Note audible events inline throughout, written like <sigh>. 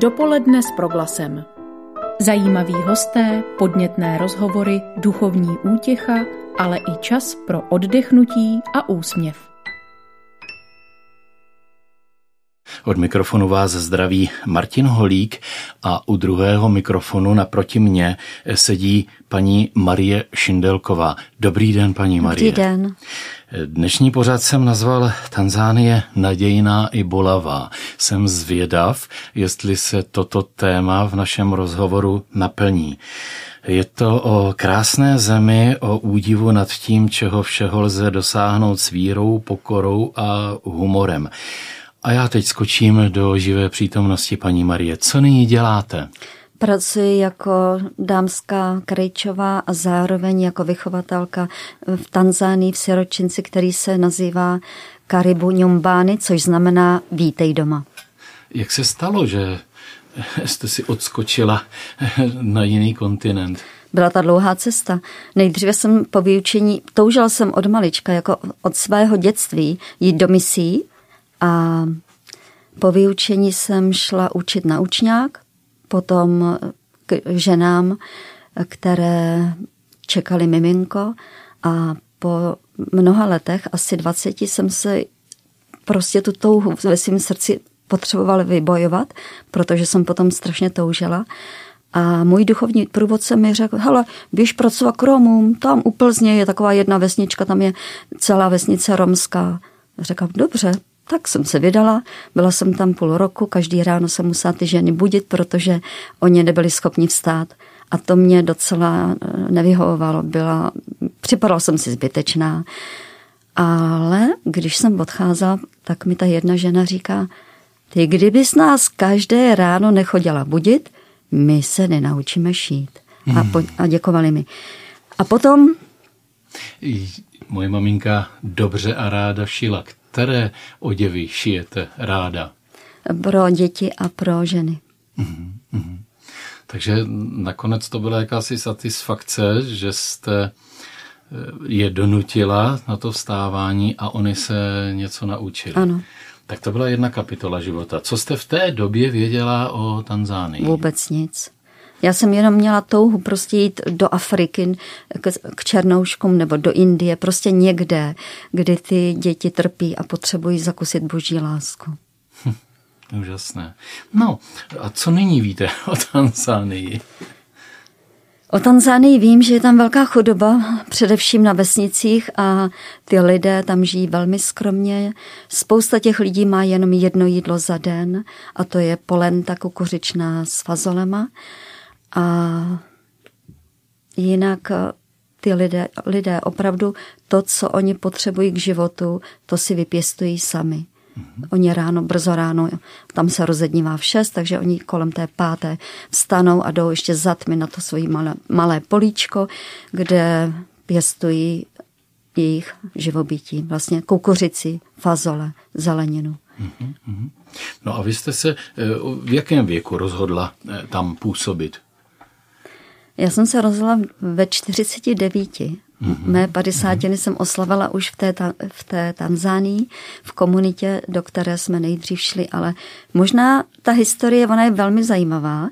Dopoledne s proglasem. Zajímaví hosté, podnětné rozhovory, duchovní útěcha, ale i čas pro oddechnutí a úsměv. Od mikrofonu vás zdraví Martin Holík a u druhého mikrofonu naproti mně sedí paní Marie Šindelková. Dobrý den, paní Marie. Dobrý den. Dnešní pořad jsem nazval Tanzánie nadějná i bolavá. Jsem zvědav, jestli se toto téma v našem rozhovoru naplní. Je to o krásné zemi, o údivu nad tím, čeho všeho lze dosáhnout s vírou, pokorou a humorem. A já teď skočím do živé přítomnosti paní Marie. Co nyní děláte? Pracuji jako dámská krejčová a zároveň jako vychovatelka v Tanzánii v siročinci, který se nazývá Karibu Nyumbány, což znamená vítej doma. Jak se stalo, že jste si odskočila na jiný kontinent? Byla ta dlouhá cesta. Nejdříve jsem po vyučení, toužila jsem od malička, jako od svého dětství, jít do misí a po vyučení jsem šla učit na učňák, potom k ženám, které čekali miminko a po mnoha letech, asi 20, jsem se prostě tu touhu ve svém srdci potřebovala vybojovat, protože jsem potom strašně toužila. A můj duchovní průvodce mi řekl, hele, běž pracovat k Romům, tam u Plzně je taková jedna vesnička, tam je celá vesnice romská. Řekl, dobře, tak jsem se vydala, byla jsem tam půl roku, každý ráno jsem musela ty ženy budit, protože oni nebyli schopni vstát. A to mě docela eh, nevyhovovalo, byla, připadala jsem si zbytečná. Ale když jsem odcházela, tak mi ta jedna žena říká, ty kdybys nás každé ráno nechodila budit, my se nenaučíme šít. Hmm. A, po, a děkovali mi. A potom... Moje maminka dobře a ráda šila které oděvy šijete ráda? Pro děti a pro ženy. Mm-hmm. Takže nakonec to byla jakási satisfakce, že jste eh, je donutila na to vstávání a oni se něco naučili. Ano. Tak to byla jedna kapitola života. Co jste v té době věděla o Tanzánii? Vůbec nic. Já jsem jenom měla touhu prostě jít do Afriky k, k černouškům nebo do Indie, prostě někde, kdy ty děti trpí a potřebují zakusit boží lásku. Hm, úžasné. No, a co nyní víte <laughs> o Tanzánii? O Tanzánii vím, že je tam velká chudoba, především na vesnicích a ty lidé tam žijí velmi skromně. Spousta těch lidí má jenom jedno jídlo za den a to je polenta kukuřičná s fazolema. A jinak eh, ty lidé, lidé opravdu to, co oni potřebují k životu, to si vypěstují sami. Mm-hmm. Oni ráno, brzo ráno, tam se rozednívá v šest, takže oni kolem té páté vstanou a jdou ještě za tmy na to svoje malé, malé políčko, kde pěstují jejich živobytí, vlastně kukuřici, fazole, zeleninu. Mm-hmm. No a vy jste se eh, v jakém věku rozhodla eh, tam působit? Já jsem se rozhodla ve 49. Mm-hmm. Mé padesátiny mm-hmm. jsem oslavila už v té, v té Tanzánii, v komunitě, do které jsme nejdřív šli, ale možná ta historie, ona je velmi zajímavá.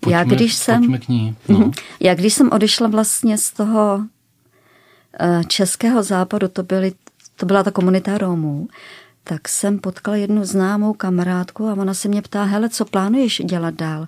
Pojďme, já když jsem, k ní. No. Mhm. Já když jsem odešla vlastně z toho eh, českého západu, to, byly, to byla ta komunita Romů, tak jsem potkala jednu známou kamarádku a ona se mě ptá, hele, co plánuješ dělat dál?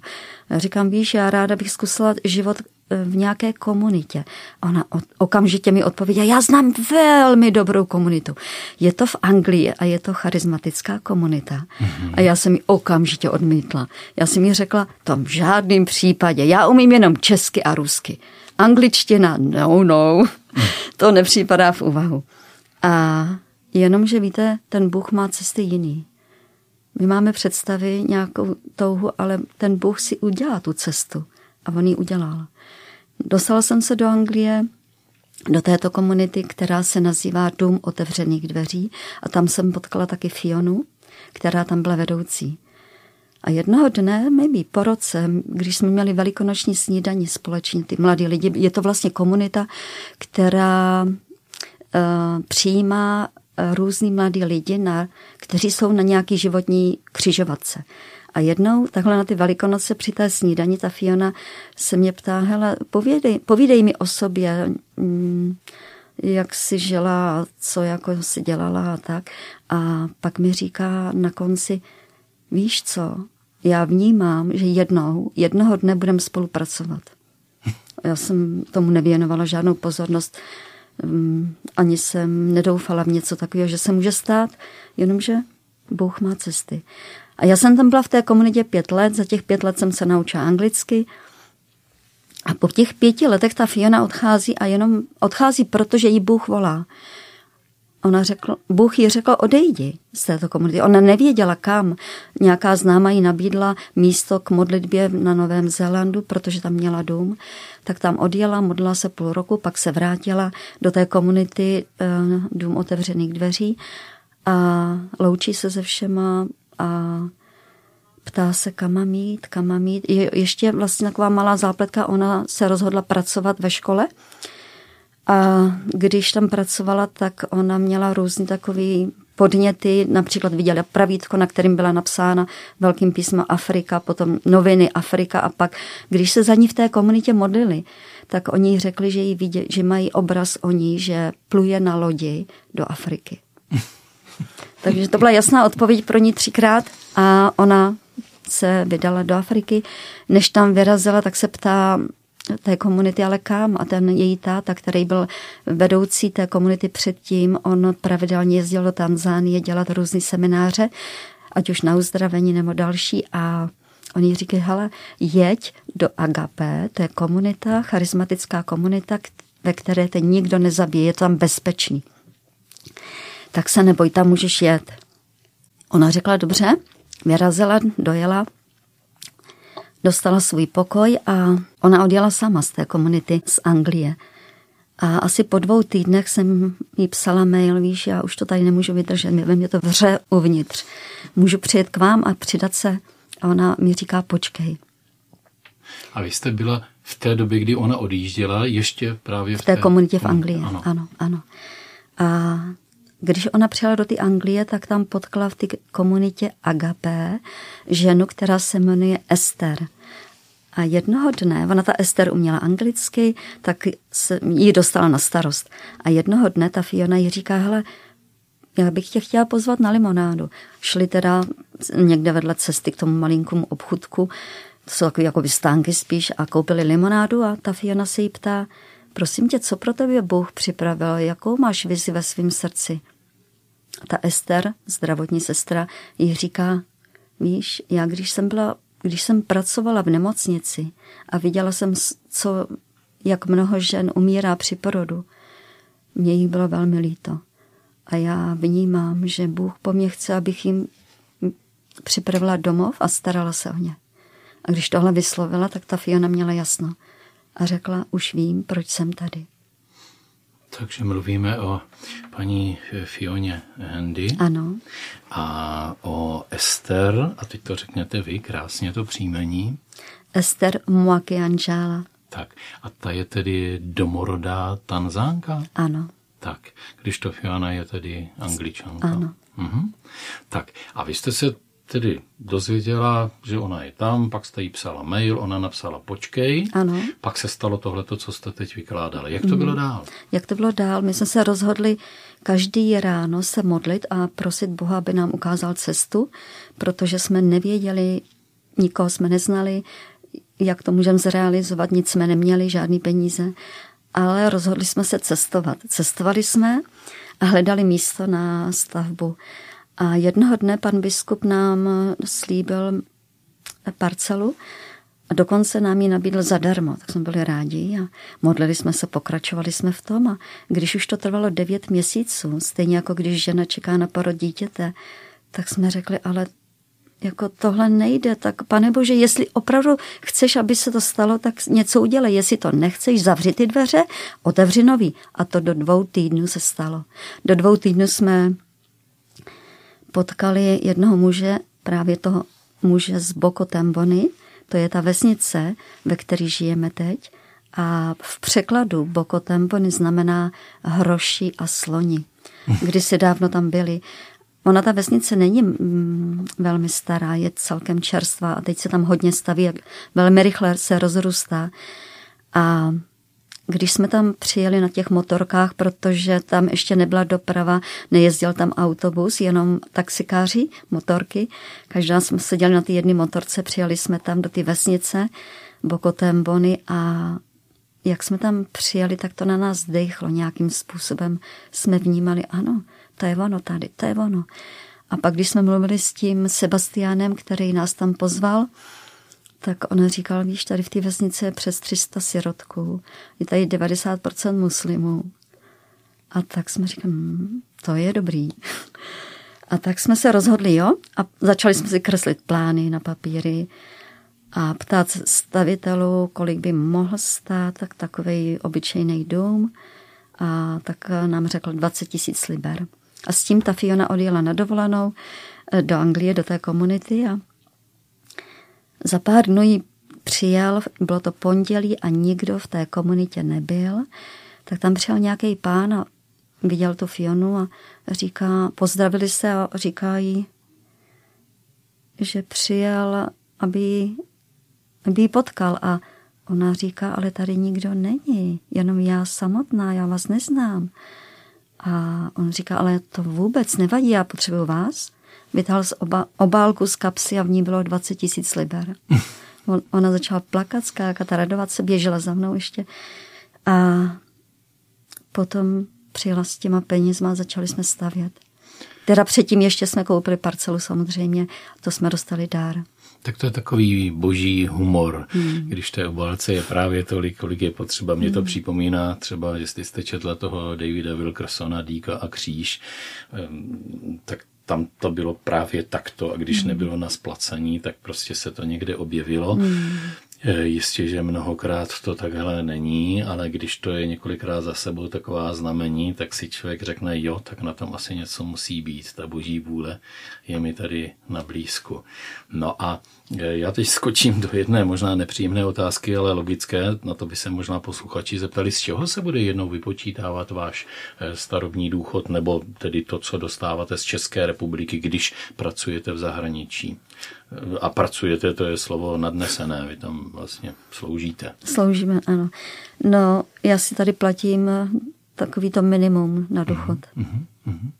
Já říkám, víš, já ráda bych zkusila život eh, v nějaké komunitě. Ona okamžitě mi odpověděla, já znám velmi dobrou komunitu. Je to v Anglii a je to charismatická komunita. Mm-hmm. A já jsem ji okamžitě odmítla. Já jsem mi řekla, to v žádném případě, já umím jenom česky a rusky. Angličtina, no, no, mm. to nepřipadá v úvahu. A Jenomže víte, ten Bůh má cesty jiný. My máme představy, nějakou touhu, ale ten Bůh si udělá tu cestu. A on ji udělal. Dostala jsem se do Anglie, do této komunity, která se nazývá Dům otevřených dveří a tam jsem potkala taky Fionu, která tam byla vedoucí. A jednoho dne, maybe po roce, když jsme měli velikonoční snídaní společně, ty mladí lidi, je to vlastně komunita, která uh, přijímá různý mladí lidi, na, kteří jsou na nějaký životní křižovatce. A jednou takhle na ty velikonoce při té snídani ta Fiona se mě ptá, hele, povídej, povídej mi o sobě, mm, jak si žila, co jako si dělala a tak. A pak mi říká na konci, víš co, já vnímám, že jednou, jednoho dne budeme spolupracovat. Já jsem tomu nevěnovala žádnou pozornost, ani jsem nedoufala v něco takového, že se může stát, jenomže Bůh má cesty. A já jsem tam byla v té komunitě pět let, za těch pět let jsem se naučila anglicky. A po těch pěti letech ta Fiona odchází a jenom odchází, protože jí Bůh volá. Ona řekl, Bůh jí řekl, odejdi z této komunity. Ona nevěděla kam. Nějaká známa jí nabídla místo k modlitbě na Novém Zélandu, protože tam měla dům. Tak tam odjela, modlila se půl roku, pak se vrátila do té komunity eh, dům otevřených dveří a loučí se se všema a ptá se, kam mám jít, kam mám jít. Je ještě vlastně taková malá zápletka, ona se rozhodla pracovat ve škole a když tam pracovala, tak ona měla různý takový podněty, například viděla pravítko, na kterým byla napsána velkým písmem Afrika, potom noviny Afrika a pak, když se za ní v té komunitě modlili, tak oni řekli, že, jí vidě, že mají obraz o ní, že pluje na lodi do Afriky. <laughs> Takže to byla jasná odpověď pro ní třikrát a ona se vydala do Afriky. Než tam vyrazila, tak se ptá té komunity, ale kam? A ten její táta, který byl vedoucí té komunity předtím, on pravidelně jezdil do Tanzánie dělat různé semináře, ať už na uzdravení nebo další a Oni říkají, hele, jeď do Agape, to je komunita, charismatická komunita, ve které te nikdo nezabije, je tam bezpečný tak se neboj, tam můžeš jet. Ona řekla, dobře, vyrazila, dojela, dostala svůj pokoj a ona odjela sama z té komunity z Anglie. A asi po dvou týdnech jsem jí psala mail, víš, já už to tady nemůžu vydržet, ve mě to vře uvnitř. Můžu přijet k vám a přidat se? A ona mi říká, počkej. A vy jste byla v té době, kdy ona odjížděla, ještě právě v, v té, té komunitě v Anglii. Ano, ano. ano. A když ona přijela do té Anglie, tak tam potkala v té komunitě Agape ženu, která se jmenuje Esther. A jednoho dne, ona ta Esther uměla anglicky, tak se, ji dostala na starost. A jednoho dne ta Fiona jí říká, hele, já bych tě chtěla pozvat na limonádu. Šli teda někde vedle cesty k tomu malinkému obchudku, to jsou takové jako stánky spíš, a koupili limonádu a ta Fiona se jí ptá, prosím tě, co pro tebe Bůh připravil, jakou máš vizi ve svém srdci? Ta Ester, zdravotní sestra, jí říká, víš, já když jsem byla, když jsem pracovala v nemocnici a viděla jsem, co, jak mnoho žen umírá při porodu, mě jich bylo velmi líto. A já vnímám, že Bůh po mně chce, abych jim připravila domov a starala se o ně. A když tohle vyslovila, tak ta Fiona měla jasno a řekla, už vím, proč jsem tady. Takže mluvíme o paní Fioně Handy. Ano. A o Ester, a teď to řekněte vy, krásně to příjmení. Ester Mwakianjala. Tak, a ta je tedy domorodá Tanzánka? Ano. Tak, když to Fiona je tedy angličanka. Ano. Mhm. Tak, a vy jste se tedy dozvěděla, že ona je tam, pak jste jí psala mail, ona napsala počkej, ano. pak se stalo tohle, co jste teď vykládali. Jak to bylo mhm. dál? Jak to bylo dál? My jsme se rozhodli každý ráno se modlit a prosit Boha, aby nám ukázal cestu, protože jsme nevěděli, nikoho jsme neznali, jak to můžeme zrealizovat, nic jsme neměli, žádný peníze, ale rozhodli jsme se cestovat. Cestovali jsme a hledali místo na stavbu. A jednoho dne pan biskup nám slíbil parcelu a dokonce nám ji nabídl zadarmo, tak jsme byli rádi a modlili jsme se, pokračovali jsme v tom a když už to trvalo devět měsíců, stejně jako když žena čeká na porod dítěte, tak jsme řekli, ale jako tohle nejde, tak pane Bože, jestli opravdu chceš, aby se to stalo, tak něco udělej. Jestli to nechceš, zavři ty dveře, otevři nový. A to do dvou týdnů se stalo. Do dvou týdnů jsme potkali jednoho muže, právě toho muže z Boko Tambony, to je ta vesnice, ve které žijeme teď. A v překladu Bokotembony znamená hroši a sloni. Když se dávno tam byli. Ona ta vesnice není mm, velmi stará, je celkem čerstvá a teď se tam hodně staví, velmi rychle se rozrůstá. A když jsme tam přijeli na těch motorkách, protože tam ještě nebyla doprava, nejezdil tam autobus, jenom taxikáři, motorky. Každá jsme seděli na té jedné motorce, přijeli jsme tam do té vesnice Bokotembony a jak jsme tam přijeli, tak to na nás dechlo nějakým způsobem. Jsme vnímali, ano, to je ono tady, to je ono. A pak, když jsme mluvili s tím Sebastianem, který nás tam pozval, tak on říkal, víš, tady v té vesnici je přes 300 sirotků, je tady 90% muslimů. A tak jsme říkali, hm, to je dobrý. A tak jsme se rozhodli, jo, a začali jsme si kreslit plány na papíry a ptát stavitelů, kolik by mohl stát tak takový obyčejný dům. A tak nám řekl 20 tisíc liber. A s tím ta Fiona odjela na dovolenou eh, do Anglie, do té komunity a za pár dnů jí přijel, bylo to pondělí a nikdo v té komunitě nebyl, tak tam přijel nějaký pán a viděl tu Fionu a říká, pozdravili se a říká jí, že přijel, aby, aby ji potkal a ona říká, ale tady nikdo není, jenom já samotná, já vás neznám. A on říká, ale to vůbec nevadí, já potřebuju vás. Vytáhl z oba, obálku z kapsy a v ní bylo 20 tisíc liber. <laughs> On, ona začala plakat, skákat a radovat se, běžela za mnou ještě. A potom přijela s těma penězma a začali jsme stavět. Teda předtím ještě jsme koupili parcelu samozřejmě, to jsme dostali dár. Tak to je takový boží humor, hmm. když té obálce je právě tolik, kolik je potřeba. Mně to hmm. připomíná třeba, jestli jste četla toho Davida Wilkersona, Díka a kříž, tak tam to bylo právě takto a když hmm. nebylo na splacení, tak prostě se to někde objevilo. Hmm. Jistě, že mnohokrát to takhle není, ale když to je několikrát za sebou taková znamení, tak si člověk řekne, jo, tak na tom asi něco musí být. Ta boží vůle je mi tady na blízku. No a eh, já teď skočím do jedné možná nepříjemné otázky, ale logické. Na to by se možná posluchači zeptali, z čeho se bude jednou vypočítávat váš eh, starobní důchod, nebo tedy to, co dostáváte z České republiky, když pracujete v zahraničí a pracujete, to je slovo nadnesené, vy tam vlastně sloužíte. Sloužíme, ano. No, já si tady platím takový to minimum na důchod. Mm-hmm, mm-hmm.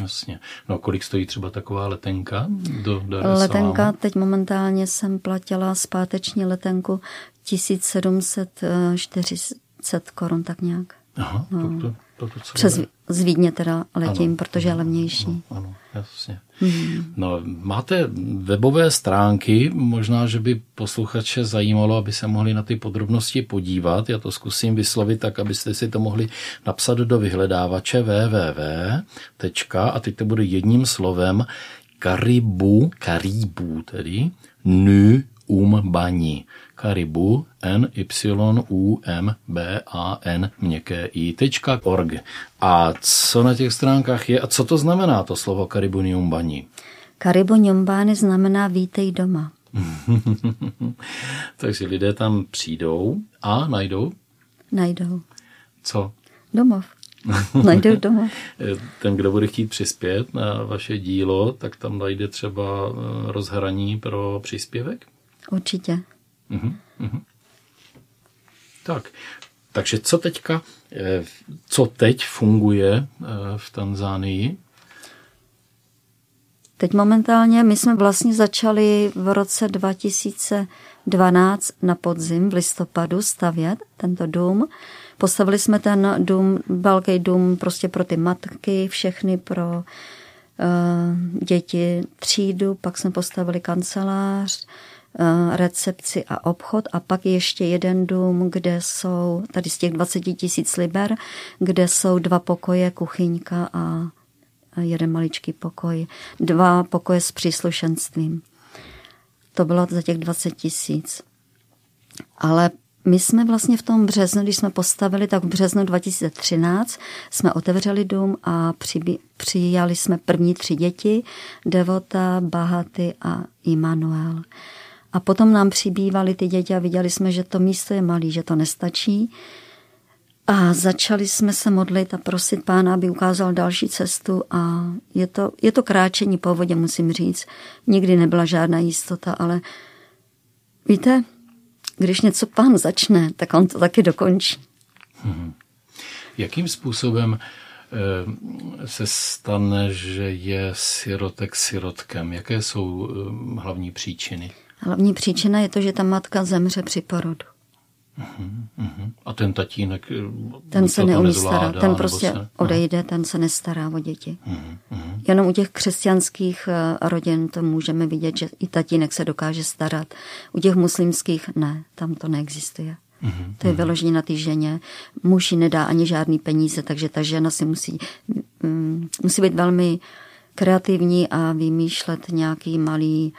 Jasně. No a kolik stojí třeba taková letenka do Dar Letenka, teď momentálně jsem platila zpáteční letenku 1740 korun, tak nějak. Aha, no. to, to, to, to Přes z Vídně teda letím, ano, protože je levnější. Ano, ano jasně. Hmm. No, máte webové stránky, možná, že by posluchače zajímalo, aby se mohli na ty podrobnosti podívat. Já to zkusím vyslovit tak, abyste si to mohli napsat do vyhledávače www. a teď to bude jedním slovem Karibu, Karibu tedy, nu um bani. Karibu, n y u m b a n měkké i .org. A co na těch stránkách je a co to znamená to slovo Karibu Nyumbani? Karibu Nyumbani znamená vítej doma. <laughs> Takže lidé tam přijdou a najdou? Najdou. Co? Domov. <laughs> Najdou domov. <laughs> Ten, kdo bude chtít přispět na vaše dílo, tak tam najde třeba eh, rozhraní pro příspěvek? Určitě. Uh-huh. Tak, takže co teďka, eh, co teď funguje eh, v Tanzánii? Teď momentálně my jsme vlastně začali v roce 2012 na podzim v listopadu stavět tento dům. Postavili jsme ten dům, velký dům prostě pro ty matky, všechny pro uh, děti třídu, pak jsme postavili kancelář, Eh, recepci a obchod a pak ještě jeden dům, kde jsou, tady z těch 20 tisíc liber, kde jsou dva pokoje, kuchyňka a jeden maličký pokoj, dva pokoje s příslušenstvím. To bylo za těch 20 tisíc. Ale my jsme vlastně v tom březnu, když jsme postavili, tak v březnu 2013 jsme otevřeli dům a přijali jsme první tři děti, Devota, Bahaty a Immanuel. A potom nám přibývaly ty děti a viděli jsme, že to místo je malý, že to nestačí. A začali jsme se modlit a prosit pána, aby ukázal další cestu a je to, je to kráčení po vodě, musím říct. Nikdy nebyla žádná jistota, ale víte, když něco pán začne, tak on to taky dokončí. Hmm. Jakým způsobem eh, se stane, že je sirotek sirotkem? Jaké jsou eh, hlavní příčiny? Hlavní příčina je to, že ta matka zemře při porodu. Uh-huh. A ten tatínek eh, ten se neumí starat, ten prostě se, odejde, ten se nestará o děti. Uh-huh, uh-huh. Jenom u těch křesťanských rodin to můžeme vidět, že i tatínek se dokáže starat. U těch muslimských ne, tam to neexistuje. To je vyloženě na té ženě. Muž nedá ani žádný peníze, takže ta žena si musí, mm, musí být velmi kreativní a vymýšlet nějaký malý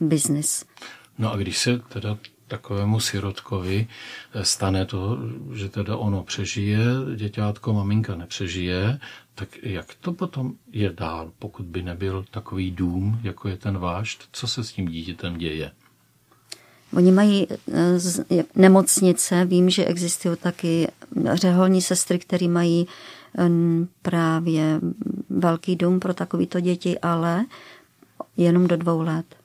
biznis. No a když se teda takovému sirotkovi stane to, že teda ono přežije, děťátko, maminka nepřežije, tak jak to potom je dál, pokud by nebyl takový dům, jako je ten váš, co se s tím dítětem děje? Oni mají eh, nemocnice, vím, že existují taky řeholní sestry, které mají právě velký dům pro takovýto děti, ale jenom do dvou let.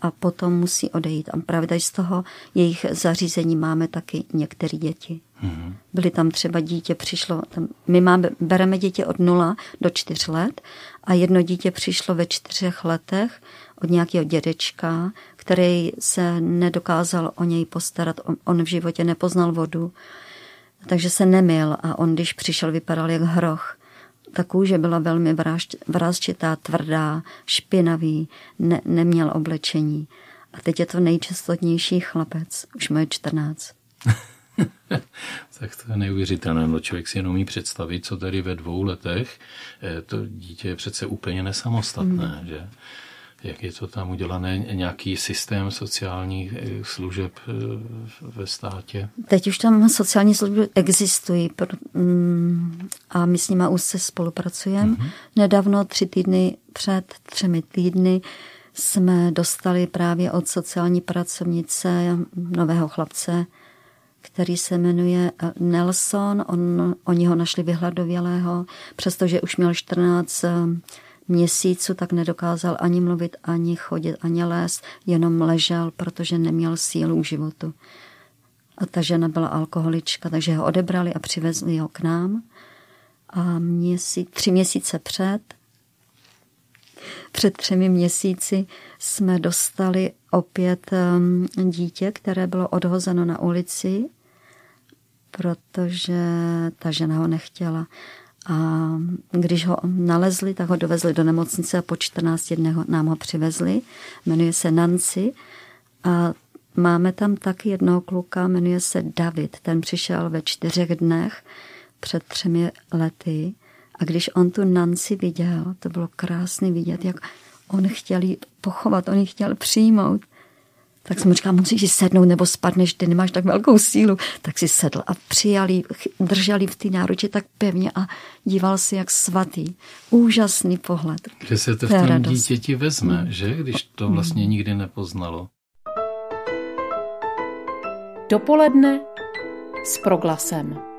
A potom musí odejít. A tady z toho jejich zařízení máme taky některé děti. Mm-hmm. Byly tam třeba dítě, přišlo, tam, my máme, bereme děti od nula do čtyř let a jedno dítě přišlo ve čtyřech letech od nějakého dědečka, který se nedokázal o něj postarat. On, on v životě nepoznal vodu, takže se nemil a on, když přišel, vypadal jak hroch. Ta kůže byla velmi vrázčitá, tvrdá, špinavý, ne, neměl oblečení. A teď je to nejčastotnější chlapec, už má 14. <laughs> tak to je neuvěřitelné. No člověk si jenom umí představit, co tady ve dvou letech. Eh, to dítě je přece úplně nesamostatné, mm. že? Jak je to tam udělané, nějaký systém sociálních eh, služeb eh, ve státě? Teď už tam sociální služby existují mm, a my s nimi úzce spolupracujeme. Mm-hmm. Nedávno, tři týdny před třemi týdny, jsme dostali právě od sociální pracovnice nového chlapce, který se jmenuje eh, Nelson. On, oni ho našli vyhladovělého, přestože už měl 14 měsíců tak nedokázal ani mluvit, ani chodit, ani lézt, jenom ležel, protože neměl sílu k životu. A ta žena byla alkoholička, takže ho odebrali a přivezli ho k nám. A měsíc, tři měsíce před, před třemi měsíci jsme dostali opět um, dítě, které bylo odhozeno na ulici, protože ta žena ho nechtěla. A když ho nalezli, tak ho dovezli do nemocnice a po 14 dnech nám ho přivezli. Jmenuje se Nancy a máme tam taky jednoho kluka, jmenuje se David. Ten přišel ve čtyřech dnech před třemi lety a když on tu Nancy viděl, to bylo krásný vidět, jak on chtěl jí pochovat, on ji chtěl přijmout. Tak jsem mu říkal, musíš si sednout, nebo spadneš, ty nemáš tak velkou sílu. Tak si sedl a přijali, drželi v té náruči tak pevně a díval si jak svatý. Úžasný pohled. Že se to v tom dítěti vezme, mm. že? Když to mm. vlastně nikdy nepoznalo. Dopoledne s proglasem.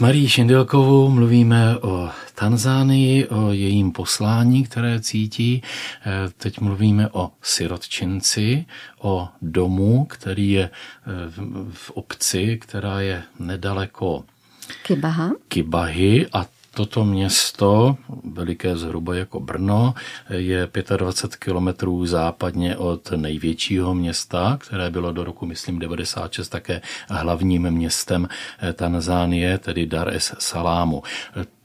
Marí Šindelkovou mluvíme o Tanzánii, o jejím poslání, které cítí. Eh, teď mluvíme o sirotčinci, o domu, který je eh, v obci, která je nedaleko Kibaha. Kibahy a Toto město, veliké zhruba jako Brno, je 25 kilometrů západně od největšího města, které bylo do roku, myslím, 96 také hlavním městem Tanzánie, tedy Dar es Salámu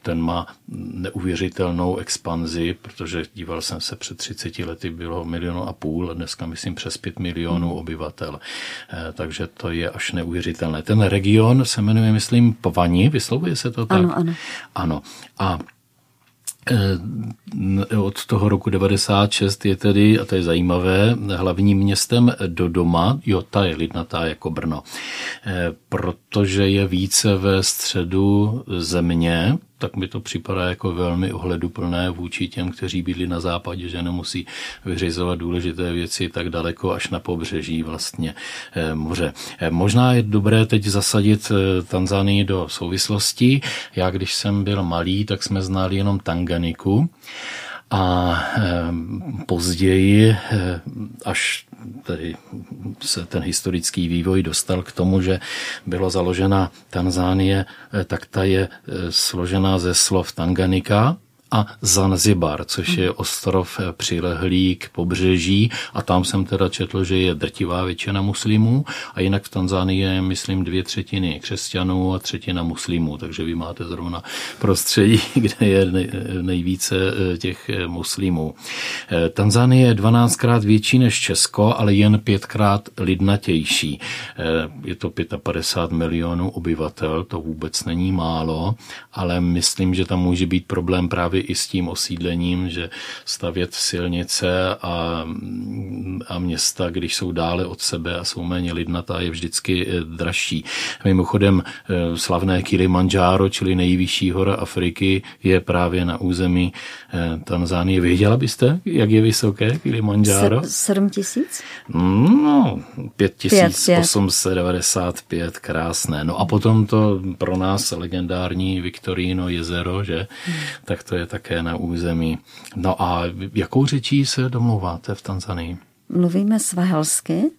ten má neuvěřitelnou expanzi, protože díval jsem se před 30 lety, bylo milionu a půl, dneska myslím přes 5 milionů hmm. obyvatel. Eh, takže to je až neuvěřitelné. Ten region se jmenuje, myslím, Pavani, vyslovuje se to tak? Ano, ano. Ano. A eh, od toho roku 96 je tedy, a to je zajímavé, hlavním městem do doma, jo, ta je lidnatá jako Brno, eh, protože je více ve středu země, tak mi to připadá jako velmi ohleduplné vůči těm, kteří bydli na západě, že nemusí vyřizovat důležité věci tak daleko až na pobřeží vlastně eh, moře. Eh, možná je dobré teď zasadit Tanzánii do souvislostí. Já, když jsem byl malý, tak jsme znali jenom Tanganiku a později, až tedy se ten historický vývoj dostal k tomu, že byla založena Tanzánie, tak ta je složená ze slov Tanganika, a Zanzibar, což je ostrov přilehlý k pobřeží a tam jsem teda četl, že je drtivá většina muslimů a jinak v Tanzánii je, myslím, dvě třetiny křesťanů a třetina muslimů, takže vy máte zrovna prostředí, <laughs> kde je nejvíce eh, těch eh, muslimů. Eh, Tanzánie je 12krát větší než Česko, ale jen pětkrát lidnatější. Je to 55 milionů obyvatel, to vůbec není málo, ale myslím, že tam může být problém právě i s tím osídlením, že stavět silnice a, a města, když jsou dále od sebe a jsou méně lidnatá, je vždycky eh, dražší. Mimochodem eh, slavné Kilimanjaro, čili nejvyšší hora Afriky, je právě na území eh, Tanzánie. Věděla byste, jak je vysoké Kilimanjaro? 7 tisíc? No, 5895, krásné. No a potom to pro nás legendární Viktorino jezero, že? Hmm. Tak to je také na území. No a jakou řečí se domluváte v Tanzanii? Mluvíme svahelsky,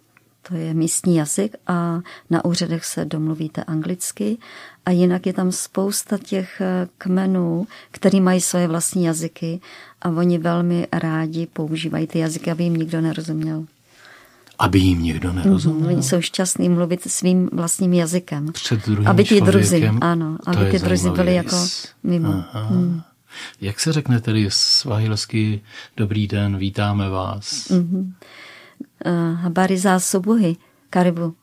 to je místní jazyk a na úřadech se domluvíte anglicky a jinak je tam spousta těch eh, kmenů, který mají svoje vlastní jazyky a oni velmi rádi používají ty jazyky, aby jim nikdo nerozuměl. Aby jim někdo nerozuměl. Mm, oni jsou šťastní mluvit svým vlastním jazykem. Před druhým aby ty druzy, ano, aby ty druzy byly jako mimo. Aha. Hmm. Jak se řekne tedy svahilsky dobrý den, vítáme vás? Mm-hmm. Uh, habari za subuhi, karibu,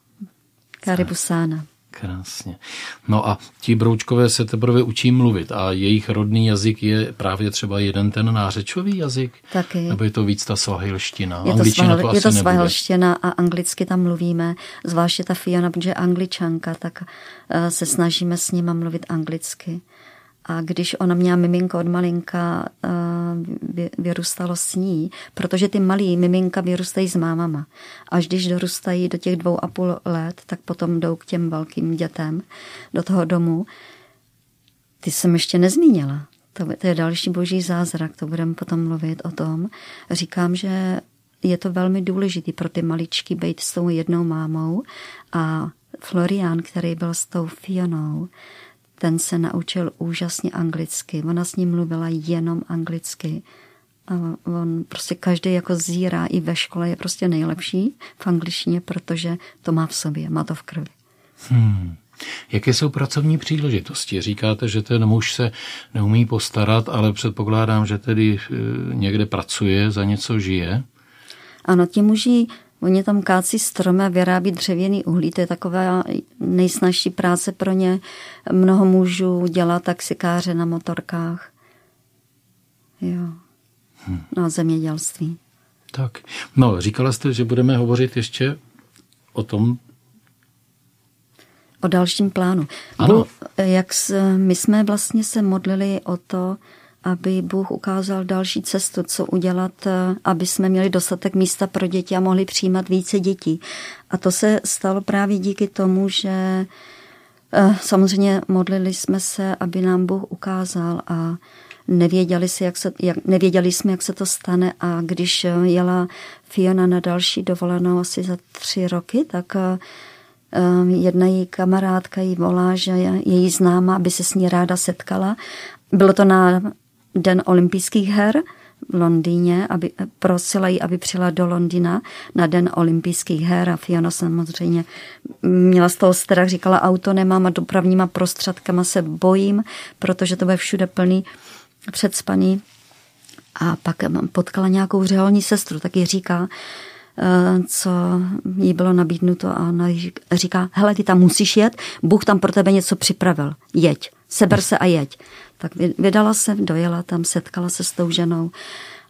karibu sána. Krásně. No a ti broučkové se teprve učí mluvit a jejich rodný jazyk je právě třeba jeden ten nářečový jazyk? Taky. Nebo je to víc ta svahilština? Je to, svahil, to je to svahilština a anglicky tam mluvíme, zvláště ta Fiona, protože je angličanka, tak uh, se snažíme s nima mluvit anglicky. A když ona měla miminko od malinka, vyrůstalo s ní, protože ty malí miminka vyrůstají s mámama. Až když dorůstají do těch dvou a půl let, tak potom jdou k těm velkým dětem do toho domu. Ty jsem ještě nezmínila. To, to je další boží zázrak, to budeme potom mluvit o tom. Říkám, že je to velmi důležité pro ty maličky být s tou jednou mámou a Florian, který byl s tou Fionou, ten se naučil úžasně anglicky. Ona s ním mluvila jenom anglicky. A on prostě každý jako zírá i ve škole je prostě nejlepší v angličtině, protože to má v sobě, má to v krvi. Hmm. Jaké jsou pracovní příležitosti? Říkáte, že ten muž se neumí postarat, ale předpokládám, že tedy eh, někde pracuje, za něco žije. Ano, ti muži Oni tam kácí stromy a vyrábí dřevěný uhlí, to je taková nejsnažší práce pro ně. Mnoho mužů dělá taxikáře na motorkách. Jo. Hm. Na zemědělství. Tak. No, říkala jste, že budeme hovořit ještě o tom, o dalším plánu. Ano. jak my jsme vlastně se modlili o to, aby Bůh ukázal další cestu, co udělat, eh, aby jsme měli dostatek místa pro děti a mohli přijímat více dětí. A to se stalo právě díky tomu, že eh, samozřejmě modlili jsme se, aby nám Bůh ukázal a nevěděli, si, jak se, jak, nevěděli jsme, jak se to stane a když eh, jela Fiona na další dovolenou asi za tři roky, tak jedna její kamarádka jí volá, že je její známa, aby se s ní ráda setkala. Bylo to na den olympijských her v Londýně, aby, prosila ji, aby přijela do Londýna na den olympijských her a Fiona samozřejmě měla z toho strach, říkala, auto nemám a dopravníma prostředkama se bojím, protože to bude všude plný předspaný. A pak potkala nějakou řeholní sestru, tak ji říká, eh, co jí bylo nabídnuto a ona říká, hele, ty tam musíš jet, Bůh tam pro tebe něco připravil, jeď, seber se a jeď. Tak vydala se, dojela tam, setkala se s tou ženou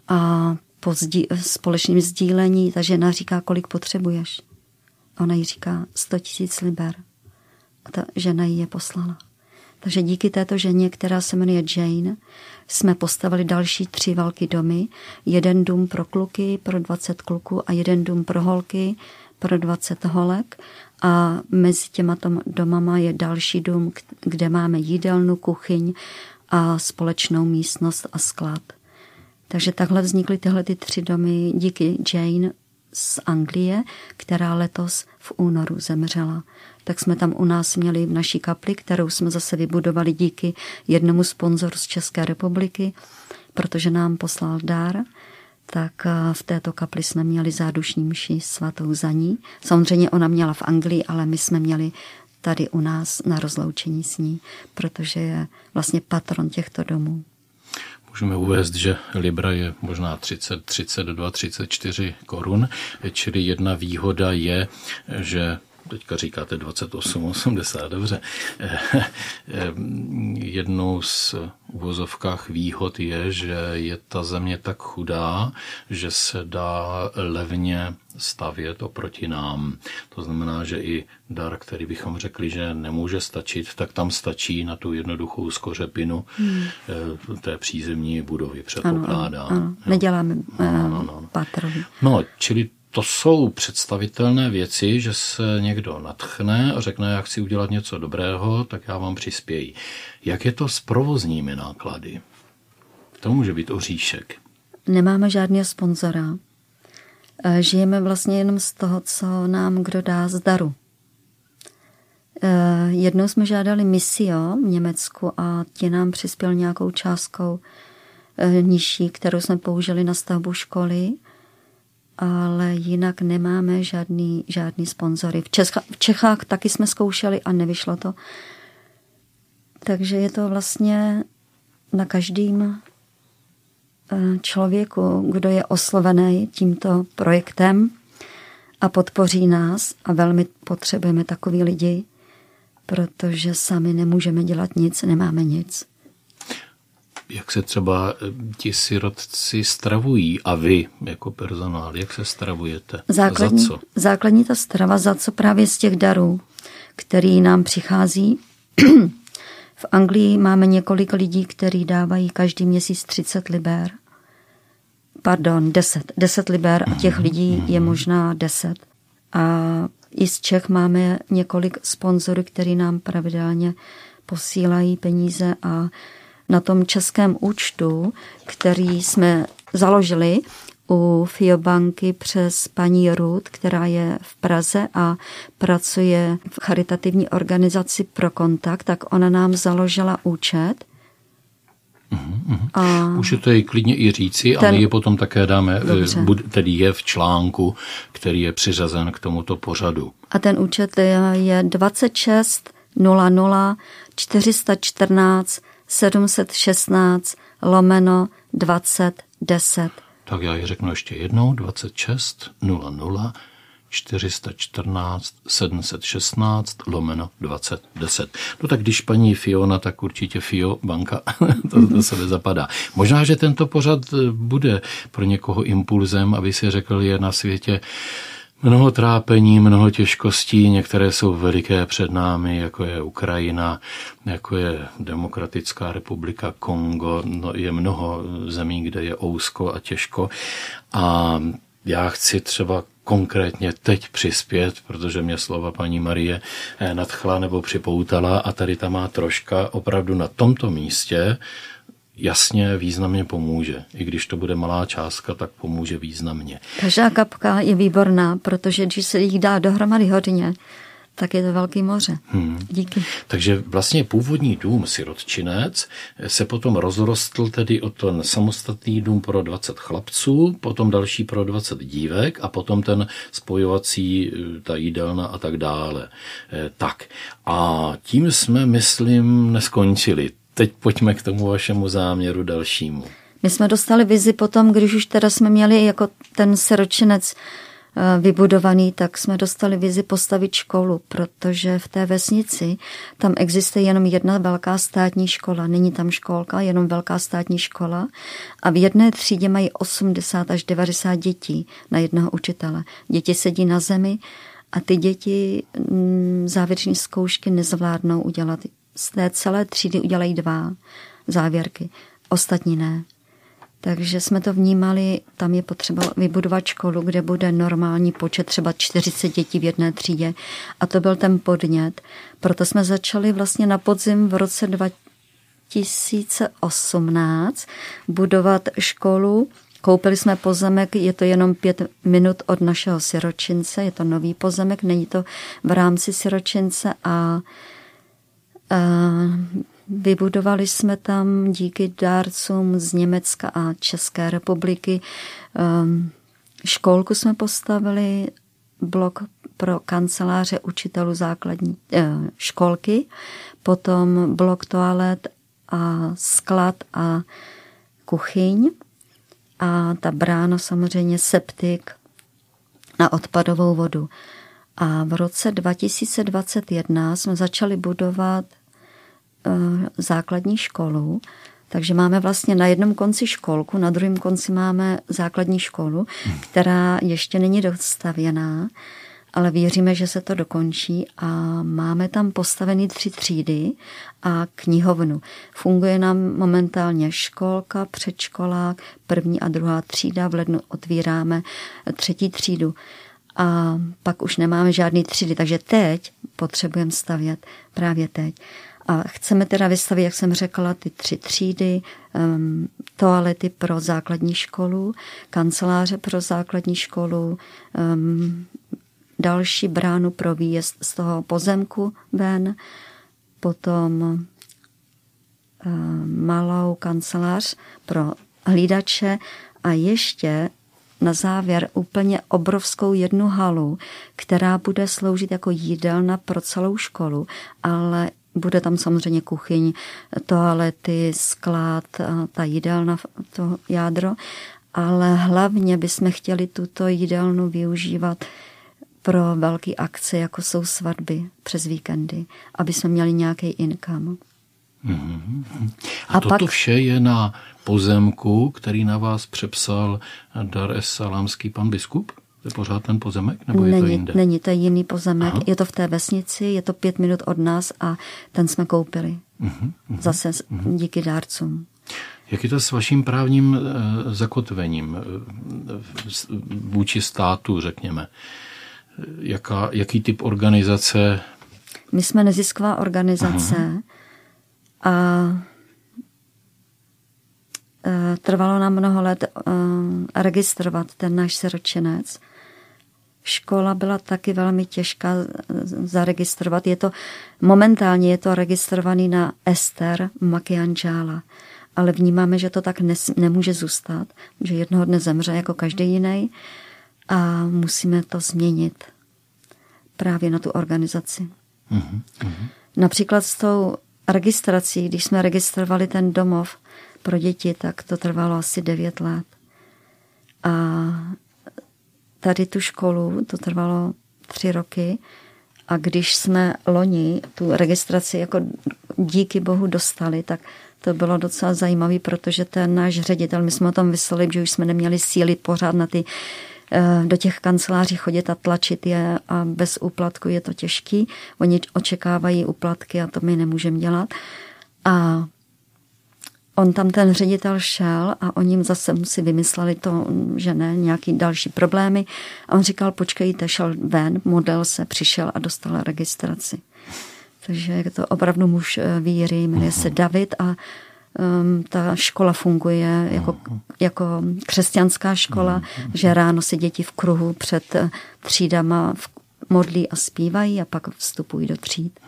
a po zdí, společném sdílení ta žena říká, kolik potřebuješ. Ona jí říká 100 tisíc liber. A ta žena jí je poslala. Takže díky této ženě, která se jmenuje Jane, jsme postavili další tři velké domy. Jeden dům pro kluky, pro 20 kluků a jeden dům pro holky, pro 20 holek. A mezi těma domama je další dům, kde máme jídelnu, kuchyň a společnou místnost a sklad. Takže takhle vznikly tyhle ty tři domy díky Jane z Anglie, která letos v únoru zemřela. Tak jsme tam u nás měli v naší kapli, kterou jsme zase vybudovali díky jednomu sponzoru z České republiky, protože nám poslal dár tak eh, v této kapli jsme měli zádušní mši svatou za ní. Samozřejmě ona měla v Anglii, ale my jsme měli tady u nás na rozloučení s ní, protože je vlastně patron těchto domů. Můžeme uvést, že Libra je možná 30, 32, 34 korun, čili jedna výhoda je, že teďka říkáte 28, 80, dobře. Jednou z uvozovkách výhod je, že je ta země tak chudá, že se dá levně stavět oproti nám. To znamená, že i dar, který bychom řekli, že nemůže stačit, tak tam stačí na tu jednoduchou skořepinu hmm. Eh, té přízemní budovy, předpokládám. Ano, ano. Neděláme no, no, no. patrový. No, čili to jsou představitelné věci, že se někdo natchne a řekne, jak chci udělat něco dobrého, tak já vám přispěji. Jak je to s provozními náklady? To může být oříšek. Nemáme žádný sponzora. E, žijeme vlastně jenom z toho, co nám kdo dá z daru. E, jednou jsme žádali misio v Německu a ti nám přispěl nějakou částkou e, nižší, kterou jsme použili na stavbu školy ale jinak nemáme žádný, žádný sponzory. V, Česka, v Čechách taky jsme zkoušeli a nevyšlo to. Takže je to vlastně na každým eh, člověku, kdo je oslovený tímto projektem a podpoří nás a velmi potřebujeme takový lidi, protože sami nemůžeme dělat nic, nemáme nic jak se třeba eh, ti sirotci stravují a vy jako personál, jak se stravujete? Základní, za co? Základní ta strava, za co právě z těch darů, který nám přichází. <clears throat> v Anglii máme několik lidí, kteří dávají každý měsíc 30 liber. Pardon, 10. 10 liber a těch lidí je možná 10. A i z Čech máme několik sponzorů, který nám pravidelně posílají peníze a na tom českém účtu, který jsme založili u Fiobanky přes paní Ruth, která je v Praze a pracuje v charitativní organizaci Pro kontakt, tak ona nám založila účet. Uh-huh, A Můžete ji klidně i říci ten, a my je potom také dáme, eh, dobře. tedy je v článku, který je přiřazen k tomuto pořadu. A ten účet je 26 00 414 716 lomeno 2010. Tak já ji řeknu ještě jednou, 26 00 414 716 lomeno 2010. No tak když paní Fiona, tak určitě Fio banka <laughs> to do sebe zapadá. Možná, že tento pořad bude pro někoho impulzem, aby si řekl, je na světě mnoho trápení, mnoho těžkostí, některé jsou veliké před námi, jako je Ukrajina, jako je Demokratická republika Kongo, no, je mnoho zemí, kde je ousko a těžko. A já chci třeba konkrétně teď přispět, protože mě slova paní Marie nadchla nebo připoutala a tady ta má troška opravdu na tomto místě jasně významně pomůže. I když to bude malá částka, tak pomůže významně. Každá kapka je výborná, protože když se jich dá dohromady hodně, tak je to velký moře. Hmm. Díky. Takže vlastně původní dům Sirotčinec se potom rozrostl tedy o ten samostatný dům pro 20 chlapců, potom další pro 20 dívek a potom ten spojovací, ta jídelna a tak dále. Eh, tak a tím jsme, myslím, neskončili teď pojďme k tomu vašemu záměru dalšímu. My jsme dostali vizi potom, když už teda jsme měli jako ten seročinec eh, vybudovaný, tak jsme dostali vizi postavit školu, protože v té vesnici tam existuje jenom jedna velká státní škola. Není tam školka, jenom velká státní škola a v jedné třídě mají 80 až 90 dětí na jednoho učitele. Děti sedí na zemi a ty děti mm, závěreční zkoušky nezvládnou udělat z té celé třídy udělají dva závěrky, ostatní ne. Takže jsme to vnímali, tam je potřeba vybudovat školu, kde bude normální počet třeba 40 dětí v jedné třídě. A to byl ten podnět. Proto jsme začali vlastně na podzim v roce 2018 budovat školu. Koupili jsme pozemek, je to jenom pět minut od našeho siročince, je to nový pozemek, není to v rámci siročince a, a Vybudovali jsme tam díky dárcům z Německa a České republiky. Ehm, školku jsme postavili, blok pro kanceláře učitelů základní eh, školky, potom blok toalet a sklad a kuchyň a ta brána samozřejmě septik na odpadovou vodu. A v roce 2021 jsme začali budovat Eh, základní školu, takže máme vlastně na jednom konci školku, na druhém konci máme základní školu, která ještě není dostavěná, ale věříme, že se to dokončí a máme tam postavený tři třídy a knihovnu. Funguje nám momentálně školka, předškolák, první a druhá třída, v lednu otvíráme třetí třídu a pak už nemáme žádný třídy, takže teď potřebujeme stavět právě teď. A chceme teda vystavit, jak jsem řekla, ty tři třídy, um, toalety pro základní školu, kanceláře pro základní školu, um, další bránu pro výjezd z toho pozemku ven, potom um, malou kancelář pro hlídače a ještě na závěr úplně obrovskou jednu halu, která bude sloužit jako jídelna pro celou školu, ale bude tam samozřejmě kuchyň, toalety, sklad, ta jídelna, to jádro, ale hlavně bychom chtěli tuto jídelnu využívat pro velké akce, jako jsou svatby přes víkendy, aby jsme měli nějaký income. Mm-hmm. A, a toto pak, vše je na pozemku, který na vás přepsal Dar es Salámský pan biskup? To je pořád ten pozemek, nebo není, je to jinde? Není, to je jiný pozemek. Aha. Je to v té vesnici, je to pět minut od nás a ten jsme koupili. Uh-huh, uh-huh, Zase uh-huh. díky dárcům. Jak je to s vaším právním e, zakotvením e, vůči státu, řekněme? Jaká, jaký typ organizace? My jsme nezisková organizace. A e, trvalo nám mnoho let e, registrovat ten náš siročinec škola byla taky velmi těžká zaregistrovat. Je to, momentálně je to registrovaný na Ester Makianjala, ale vnímáme, že to tak nes, nemůže zůstat, že jednoho dne zemře jako každý jiný a musíme to změnit právě na tu organizaci. Uh-huh, uh-huh. Například s tou registrací, když jsme registrovali ten domov pro děti, tak to trvalo asi 9 let. A tady tu školu, to trvalo tři roky, a když jsme loni tu registraci jako díky bohu dostali, tak to bylo docela zajímavé, protože ten náš ředitel, my jsme o tom vyslali, že už jsme neměli síly pořád na ty eh, do těch kanceláří chodit a tlačit je a bez úplatku je to těžký. Oni očekávají úplatky a to my nemůžeme dělat. A on tam ten ředitel šel a oni jim zase si vymysleli to, že ne, nějaký další problémy. A on říkal, počkejte, šel ven, model se přišel a dostal registraci. Takže je to opravdu muž eh, víry, jmenuje se David a um, ta škola funguje jako, jako křesťanská škola, že ráno si děti v kruhu před eh, třídama modlí a zpívají a pak vstupují do tříd.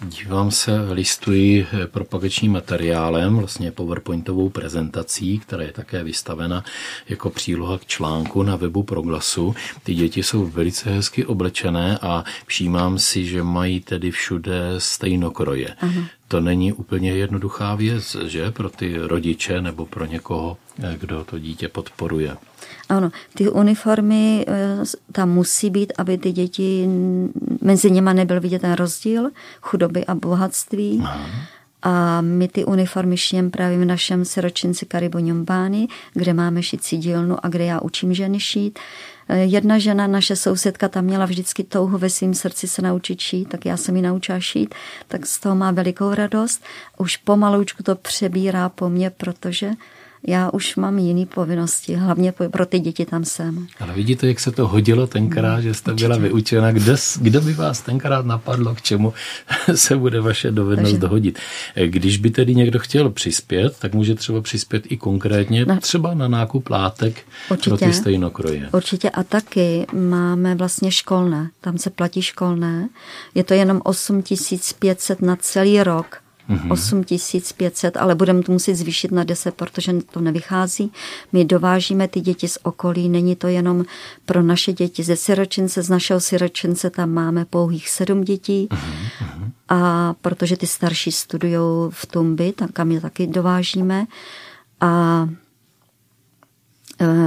Dívám se, listuji propagačním materiálem, vlastně PowerPointovou prezentací, která je také vystavena jako příloha k článku na webu Proglasu. Ty děti jsou velice hezky oblečené a všímám si, že mají tedy všude stejnokroje. Aha. To není úplně jednoduchá věc, že pro ty rodiče nebo pro někoho, kdo to dítě podporuje. Ano, ty uniformy eh, tam musí být, aby ty děti, mezi něma nebyl vidět ten rozdíl chudoby a bohatství. Aha. A my ty uniformy šijem právě v našem siročinci Karibu Nyombány, kde máme šicí dílnu a kde já učím ženy šít. Jedna žena, naše sousedka, tam měla vždycky touhu ve svém srdci se naučit šít, tak já jsem ji naučila šít, tak z toho má velikou radost. Už pomaloučku to přebírá po mně, protože já už mám jiné povinnosti, hlavně pro ty děti tam jsem. Ale vidíte, jak se to hodilo tenkrát, že jste Určitě. byla vyučena. Kdo, kdo by vás tenkrát napadlo, k čemu <laughs> se bude vaše dovednost Takže... dohodit? Když by tedy někdo chtěl přispět, tak může třeba přispět i konkrétně, no. třeba na nákup látek Určitě. pro ty stejnokroje. Určitě a taky máme vlastně školné, tam se platí školné. Je to jenom 8500 na celý rok mm-hmm. 8500, ale budeme to muset zvýšit na 10, protože to nevychází. My dovážíme ty děti z okolí, není to jenom pro naše děti ze siročince, z našeho siročince tam máme pouhých sedm dětí mm-hmm. a protože ty starší studují v Tumbi, tam kam je taky dovážíme a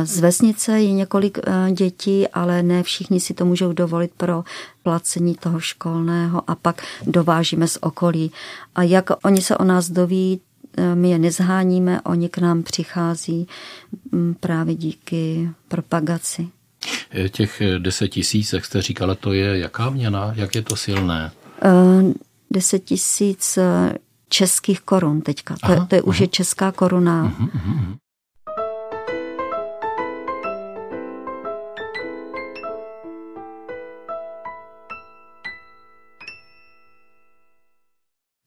z vesnice je několik eh, dětí, ale ne všichni si to můžou dovolit pro placení toho školného a pak dovážíme z okolí. A jak oni se o nás doví, eh, my je nezháníme, oni k nám přichází mm, právě díky propagaci. Těch deset tisíc, jak jste říkala, to je jaká měna? Jak je to silné? Eh, deset tisíc českých korun teďka. Aha, to, je, to je aha. už je česká koruna. Aha, mhm, aha, aha.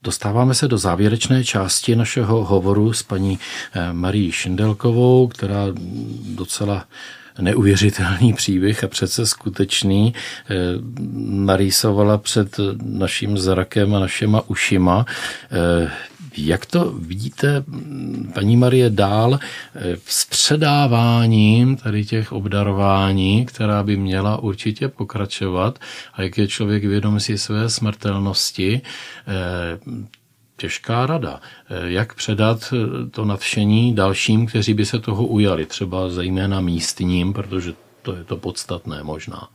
Dostáváme se do závěrečné části našeho hovoru s paní eh, Marí Šindelkovou, která docela neuvěřitelný příběh a přece skutečný eh, narýsovala před naším zrakem a našima ušima. Jak to vidíte, paní Marie, dál eh, s předáváním tady těch obdarování, která by měla určitě pokračovat a jak je člověk vědom si své smrtelnosti, eh, těžká rada. Eh, jak předat to nadšení dalším, kteří by se toho ujali, třeba zejména místním, protože to je to podstatné možná.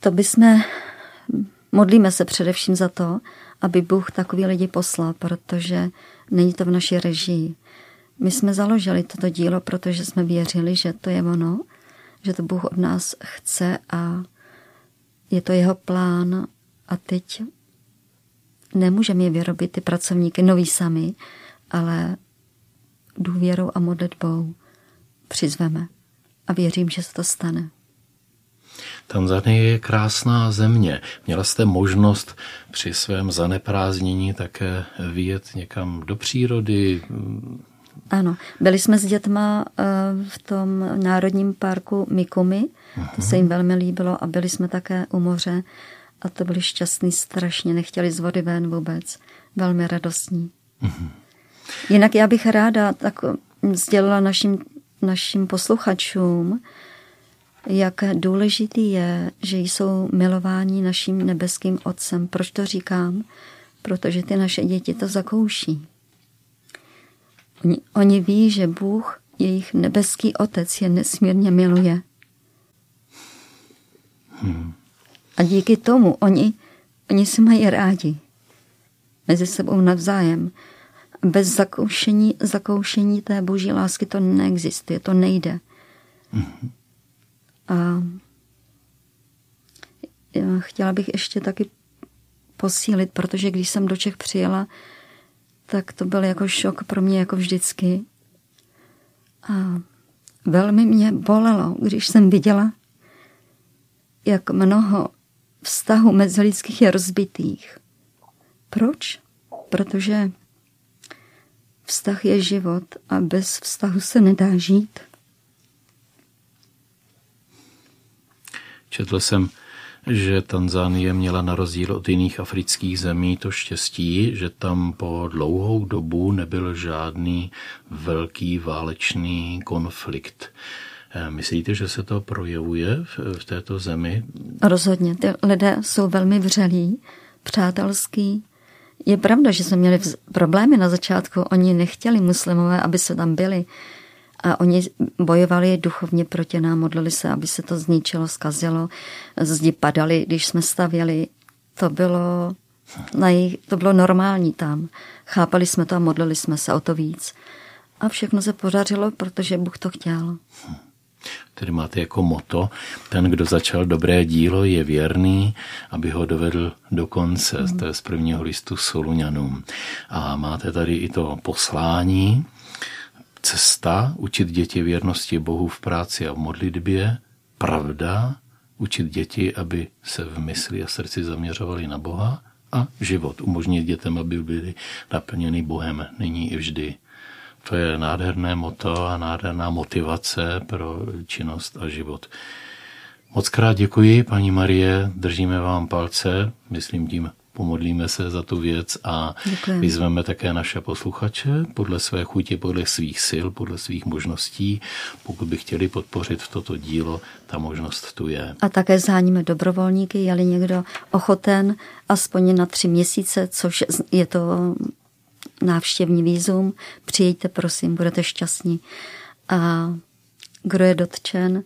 To bychom, modlíme se především za to, aby Bůh takový lidi poslal, protože není to v naší režii. My jsme založili toto dílo, protože jsme věřili, že to je ono, že to Bůh od nás chce a je to jeho plán a teď nemůžeme je vyrobit ty pracovníky nový sami, ale důvěrou a modlitbou přizveme a věřím, že se to stane. Tanzanie je krásná země. Měla jste možnost při svém zaneprázdnění také vyjet někam do přírody? Ano, byli jsme s dětma eh, v tom národním parku Mikumi, to se jim velmi líbilo a byli jsme také u moře a to byli šťastní strašně, nechtěli z vody ven vůbec, velmi radostní. Uh-huh. Jinak já bych ráda tak sdělila našim, našim posluchačům, jak důležitý je, že jsou milováni naším nebeským Otcem. Proč to říkám? Protože ty naše děti to zakouší. Oni, oni ví, že Bůh, jejich nebeský Otec, je nesmírně miluje. Hmm. A díky tomu oni, oni se mají rádi. Mezi sebou navzájem. Bez zakoušení, zakoušení té boží lásky to neexistuje, to nejde. Hmm. A chtěla bych ještě taky posílit, protože když jsem do Čech přijela, tak to byl jako šok pro mě jako vždycky. A velmi mě bolelo, když jsem viděla, jak mnoho vztahů mezilidských je rozbitých. Proč? Protože vztah je život a bez vztahu se nedá žít. Četl jsem, že Tanzánie měla na rozdíl od jiných afrických zemí to štěstí, že tam po dlouhou dobu nebyl žádný velký válečný konflikt. Eh, myslíte, že se to projevuje v, této zemi? Rozhodně. Ty lidé jsou velmi vřelí, přátelský. Je pravda, že jsme měli problémy na začátku. Oni nechtěli muslimové, aby se tam byli. A oni bojovali duchovně proti nám, modlili se, aby se to zničilo, zkazilo. Zdi padaly, když jsme stavěli. To bylo Na jejich, to bylo normální tam. Chápali jsme to a modlili jsme se o to víc. A všechno se podařilo, protože Bůh to chtěl. Tedy máte jako moto, ten, kdo začal dobré dílo, je věrný, aby ho dovedl do konce. To je z prvního listu Soluňanům. A máte tady i to poslání, cesta, učit děti věrnosti Bohu v práci a v modlitbě, pravda, učit děti, aby se v mysli a srdci zaměřovali na Boha a život. Umožnit dětem, aby byli naplněni Bohem nyní i vždy. To je nádherné moto a nádherná motivace pro činnost a život. Moc krát děkuji, paní Marie, držíme vám palce, myslím tím pomodlíme se za tu věc a Děkujeme. vyzveme také naše posluchače podle své chuti, podle svých sil, podle svých možností. Pokud by chtěli podpořit toto dílo, ta možnost tu je. A také zháníme dobrovolníky, je-li někdo ochoten aspoň na tři měsíce, což je to návštěvní výzum, přijďte prosím, budete šťastní. A kdo je dotčen,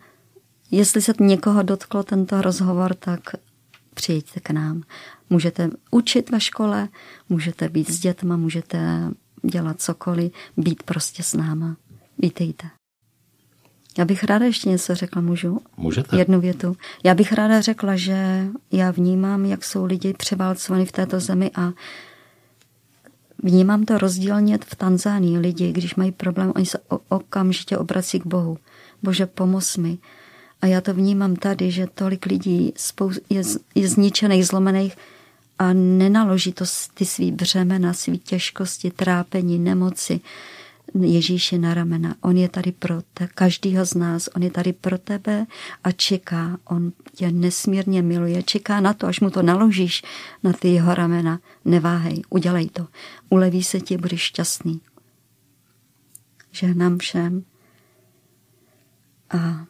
jestli se někoho dotklo tento rozhovor, tak přijďte k nám. Můžete učit ve škole, můžete být s dětma, můžete dělat cokoliv, být prostě s náma. Vítejte. Já bych ráda ještě něco řekla, můžu? Můžete. Jednu větu. Já bych ráda řekla, že já vnímám, jak jsou lidi převálcovaní v této zemi a vnímám to rozdílně v Tanzánii. Lidi, když mají problém, oni se okamžitě obrací k Bohu. Bože, pomoz mi. A já to vnímám tady, že tolik lidí je, je zničených, zlomených a nenaloží to ty svý břemena, svý těžkosti, trápení, nemoci Ježíši na ramena. On je tady pro te, každýho z nás, on je tady pro tebe a čeká. On tě nesmírně miluje, čeká na to, až mu to naložíš na ty jeho ramena. Neváhej, udělej to. Uleví se ti, budeš šťastný. Žehnám všem a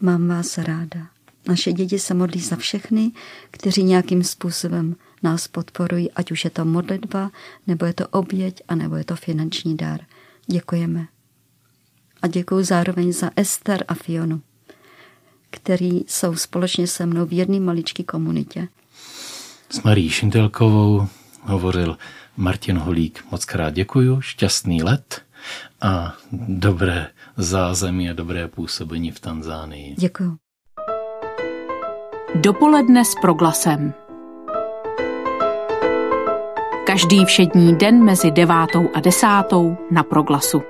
mám vás ráda. Naše děti se modlí za všechny, kteří nějakým způsobem nás podporují, ať už je to modlitba, nebo je to oběť, a nebo je to finanční dar. Děkujeme. A děkuji zároveň za Ester a Fionu, který jsou společně se mnou v jedné maličké komunitě. S Marí Šintelkovou hovořil Martin Holík. Moc krát děkuju, šťastný let a dobré zázemí a dobré působení v Tanzánii. Děkuju. Dopoledne s proglasem. Každý všední den mezi devátou a desátou na proglasu.